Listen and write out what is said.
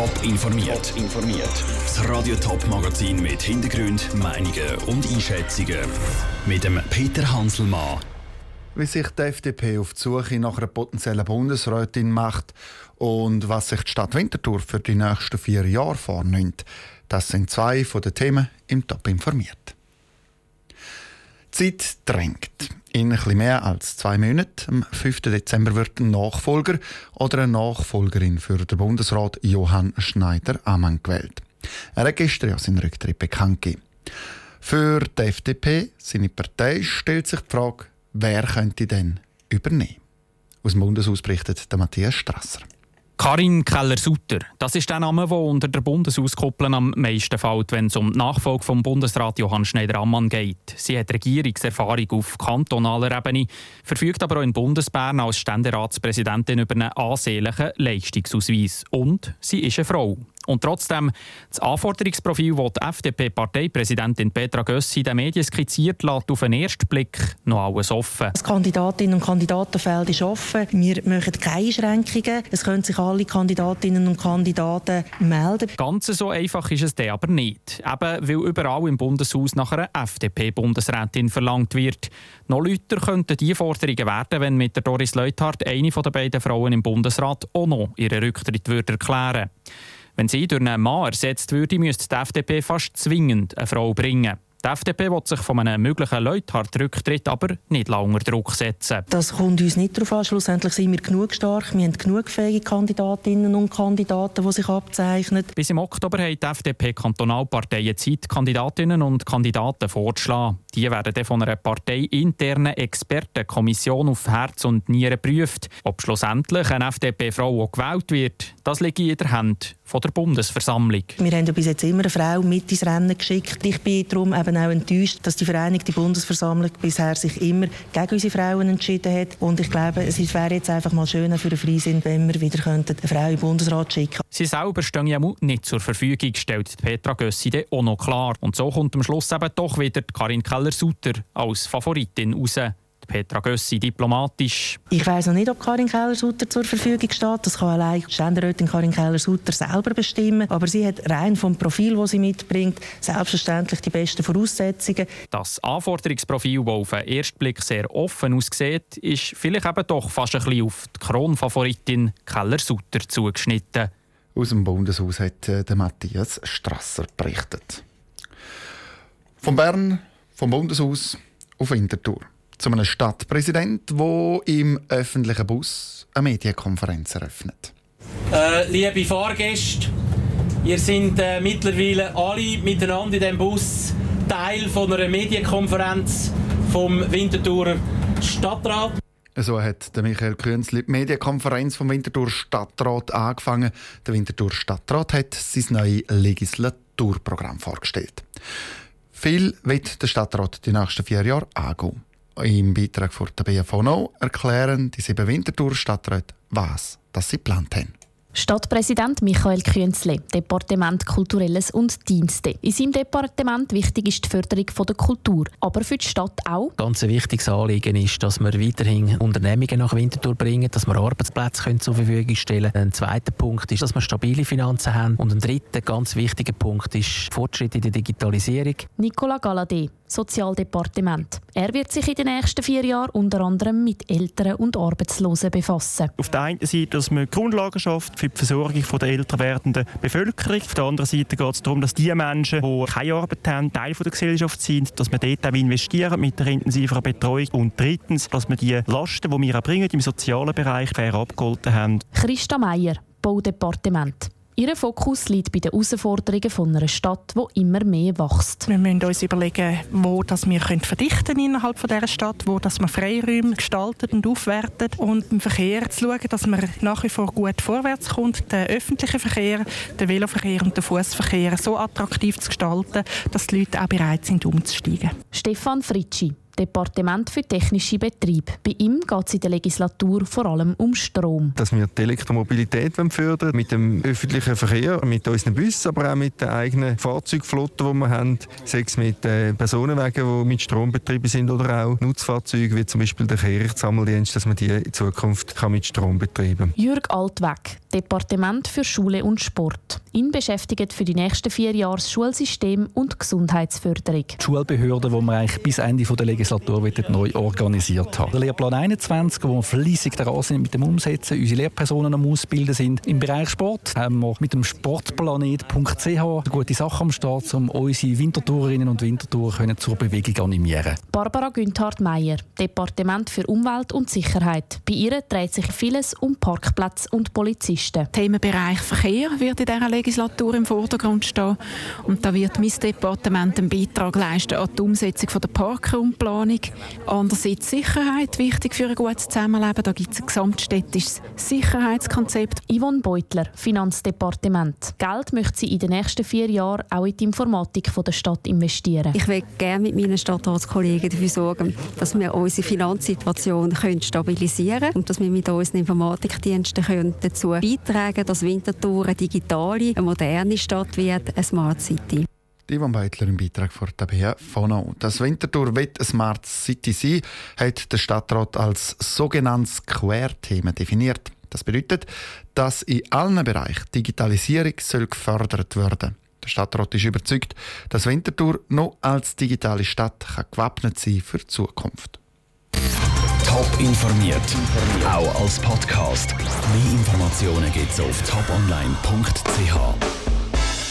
Top informiert. informiert. Das Radio Top Magazin mit Hintergrund, Meinungen und Einschätzungen mit dem Peter Hanselmann. Wie sich die FDP auf die Suche nach einer potenziellen Bundesrätin macht und was sich die Stadt Winterthur für die nächsten vier Jahre vornimmt, das sind zwei von den Themen im Top informiert. Zeit drängt. In etwas mehr als zwei Monaten, am 5. Dezember, wird ein Nachfolger oder eine Nachfolgerin für den Bundesrat Johann Schneider-Ammann gewählt. Er hat gestern ja seinen Rücktritt bekannt gegeben. Für die FDP, seine Partei, stellt sich die Frage, wer könnte denn übernehmen? Aus dem Bundeshaus berichtet Matthias Strasser. Karin Keller-Sutter, das ist der Name, der unter der Bundeshauskuppel am meisten fällt, wenn es um die Nachfolge vom Bundesrat Johann Schneider-Ammann geht. Sie hat Regierungserfahrung auf kantonaler Ebene, verfügt aber auch in Bundesbern als Ständeratspräsidentin über einen ansehnlichen Leistungsausweis. Und sie ist eine Frau. Und trotzdem, das Anforderungsprofil, das die FDP-Parteipräsidentin Petra Gössi den Medien skizziert, lässt auf den ersten Blick noch alles offen. Das Kandidatinnen- und Kandidatenfeld ist offen. Wir machen keine Einschränkungen. Es können sich alle Kandidatinnen und Kandidaten melden. Ganz so einfach ist es dann aber nicht. Eben, weil überall im Bundeshaus nach einer FDP-Bundesrätin verlangt wird. Noch lauter könnten die Forderungen werden, wenn mit der Doris Leuthardt eine der beiden Frauen im Bundesrat auch noch ihren Rücktritt würde erklären würde. Wenn sie durch einen Mann ersetzt würde, müsste die FDP fast zwingend eine Frau bringen. Die FDP will sich von einem möglichen Leuthard-Rücktritt aber nicht länger Druck setzen. Das kommt uns nicht darauf an. Schlussendlich sind wir genug stark. Wir haben genug fähige Kandidatinnen und Kandidaten, die sich abzeichnen. Bis im Oktober hat die FDP-Kantonalparteien Zeit, Kandidatinnen und Kandidaten vorzuschlagen. Die werden dann von einer parteiinternen Expertenkommission auf Herz und Nieren geprüft. Ob schlussendlich eine FDP-Frau gewählt wird, das liegt in der Hand von der Bundesversammlung. Wir haben bis jetzt immer eine Frau mit ins Rennen geschickt. Ich bin darum eben auch enttäuscht, dass die Vereinigte Bundesversammlung bisher sich immer gegen unsere Frauen entschieden hat. Und ich glaube, es wäre jetzt einfach mal schön für den Freisinn, wenn wir wieder eine Frau im Bundesrat schicken könnten. Sie selber stehen ja nicht zur Verfügung, stellt Petra Gössi auch noch klar. Und so kommt am Schluss eben doch wieder Karin Keller-Sutter als Favoritin raus. Petra Gössi diplomatisch. Ich weiß noch nicht, ob Karin Keller-Sutter zur Verfügung steht. Das kann allein Ständerätin Karin Keller-Sutter selber bestimmen. Aber sie hat rein vom Profil, das sie mitbringt, selbstverständlich die besten Voraussetzungen. Das Anforderungsprofil, das auf den ersten Blick sehr offen aussieht, ist vielleicht eben doch fast ein bisschen auf die Kronfavoritin Keller-Sutter zugeschnitten. Aus dem Bundeshaus hat äh, der Matthias Strasser berichtet. Von Bern, vom Bundeshaus auf Winterthur zu einem Stadtpräsident, der im öffentlichen Bus eine Medienkonferenz eröffnet. Äh, liebe Fahrgäste, ihr seid äh, mittlerweile alle miteinander in diesem Bus Teil von einer Medienkonferenz vom Winterthurer Stadtrat. So hat der Michael Künzli die Medienkonferenz vom Winterthur Stadtrat angefangen. Der Winterthur Stadtrat hat sein neues Legislaturprogramm vorgestellt. Viel wird der Stadtrat die nächsten vier Jahre angehen. Im Beitrag von der BFV erklären die sieben Winterthur-Stadträte, was sie geplant haben. Stadtpräsident Michael Künzle, Departement Kulturelles und Dienste. In seinem Departement wichtig ist die Förderung der Kultur, aber für die Stadt auch. Ganz ein wichtiges Anliegen ist, dass wir weiterhin Unternehmungen nach Winterthur bringen, dass wir Arbeitsplätze können zur Verfügung stellen können. Ein zweiter Punkt ist, dass wir stabile Finanzen haben. Und ein dritter ganz wichtiger Punkt ist Fortschritt in der Digitalisierung. Nicola Galadé, Sozialdepartement. Er wird sich in den nächsten vier Jahren unter anderem mit Eltern und Arbeitslosen befassen. Auf der einen Seite, dass man Grundlagen schafft für die Versorgung der älter werdenden Bevölkerung. Auf der anderen Seite geht es darum, dass die Menschen, die keine Arbeit haben, Teil der Gesellschaft sind, dass wir dort auch investieren mit der intensiveren Betreuung. Und drittens, dass wir die Lasten, die wir erbringen im sozialen Bereich, fair abgeholten haben. Christa Meier, Baudepartement. Ihr Fokus liegt bei den Herausforderungen von einer Stadt, die immer mehr wächst. Wir müssen uns überlegen, wo das wir verdichten können innerhalb von dieser Stadt, wo das wir Freiräume gestaltet und aufwertet und im Verkehr zu schauen, dass man nach wie vor gut vorwärts kommt, den öffentlichen Verkehr, den Veloverkehr und den Fußverkehr so attraktiv zu gestalten, dass die Leute auch bereit sind, umzusteigen. Stefan Fritschi Departement für technische Betrieb. Bei ihm geht es in der Legislatur vor allem um Strom. Dass wir die Elektromobilität fördern mit dem öffentlichen Verkehr, mit unseren Bussen, aber auch mit der eigenen Fahrzeugflotte, die wir haben, sei es mit äh, Personenwagen, die mit Strom betrieben sind oder auch Nutzfahrzeuge, wie zum Beispiel der Kehrichtsammeldienst, dass man die in Zukunft kann mit Strom betreiben kann. Jürg Altweg, Departement für Schule und Sport. Ihn beschäftigt für die nächsten vier Jahre das Schulsystem und Gesundheitsförderung. Die Schulbehörden, die wir eigentlich bis Ende der Legislatur neu organisiert haben. Der Lehrplan 21, wo wir fleissig daran sind mit dem Umsetzen, unsere Lehrpersonen am Ausbilden sind. Im Bereich Sport haben wir mit dem Sportplanet.ch gute Sachen am Start, um unsere Wintertourerinnen und Wintertourer zur Bewegung animieren. Barbara Günthard-Meyer, Departement für Umwelt und Sicherheit. Bei ihr dreht sich vieles um Parkplätze und Polizisten. Themenbereich Verkehr wird in dieser Legislatur im Vordergrund stehen. Und da wird mein Departement einen Beitrag leisten an die Umsetzung der Parkraumplanung. Andererseits Sicherheit, wichtig für ein gutes Zusammenleben. Da gibt es ein gesamtstädtisches Sicherheitskonzept. Yvonne Beutler, Finanzdepartement. Geld möchte sie in den nächsten vier Jahren auch in die Informatik der Stadt investieren. Ich will gerne mit meinen Stadtratskollegen dafür sorgen, dass wir unsere Finanzsituation stabilisieren können und dass wir mit unseren Informatikdiensten dazu beitragen können, dass Winterthur eine digitale, eine moderne Stadt wird, eine Smart City. Ivan Beitler im Beitrag von Tabea Fono. Das Winterthur wird eine Smart City sein, hat der Stadtrat als sogenanntes Querthema definiert. Das bedeutet, dass in allen Bereichen Digitalisierung soll gefördert werden Der Stadtrat ist überzeugt, dass Winterthur noch als digitale Stadt gewappnet sein für die Zukunft. Top informiert, auch als Podcast. Mehr Informationen gibt es auf toponline.ch.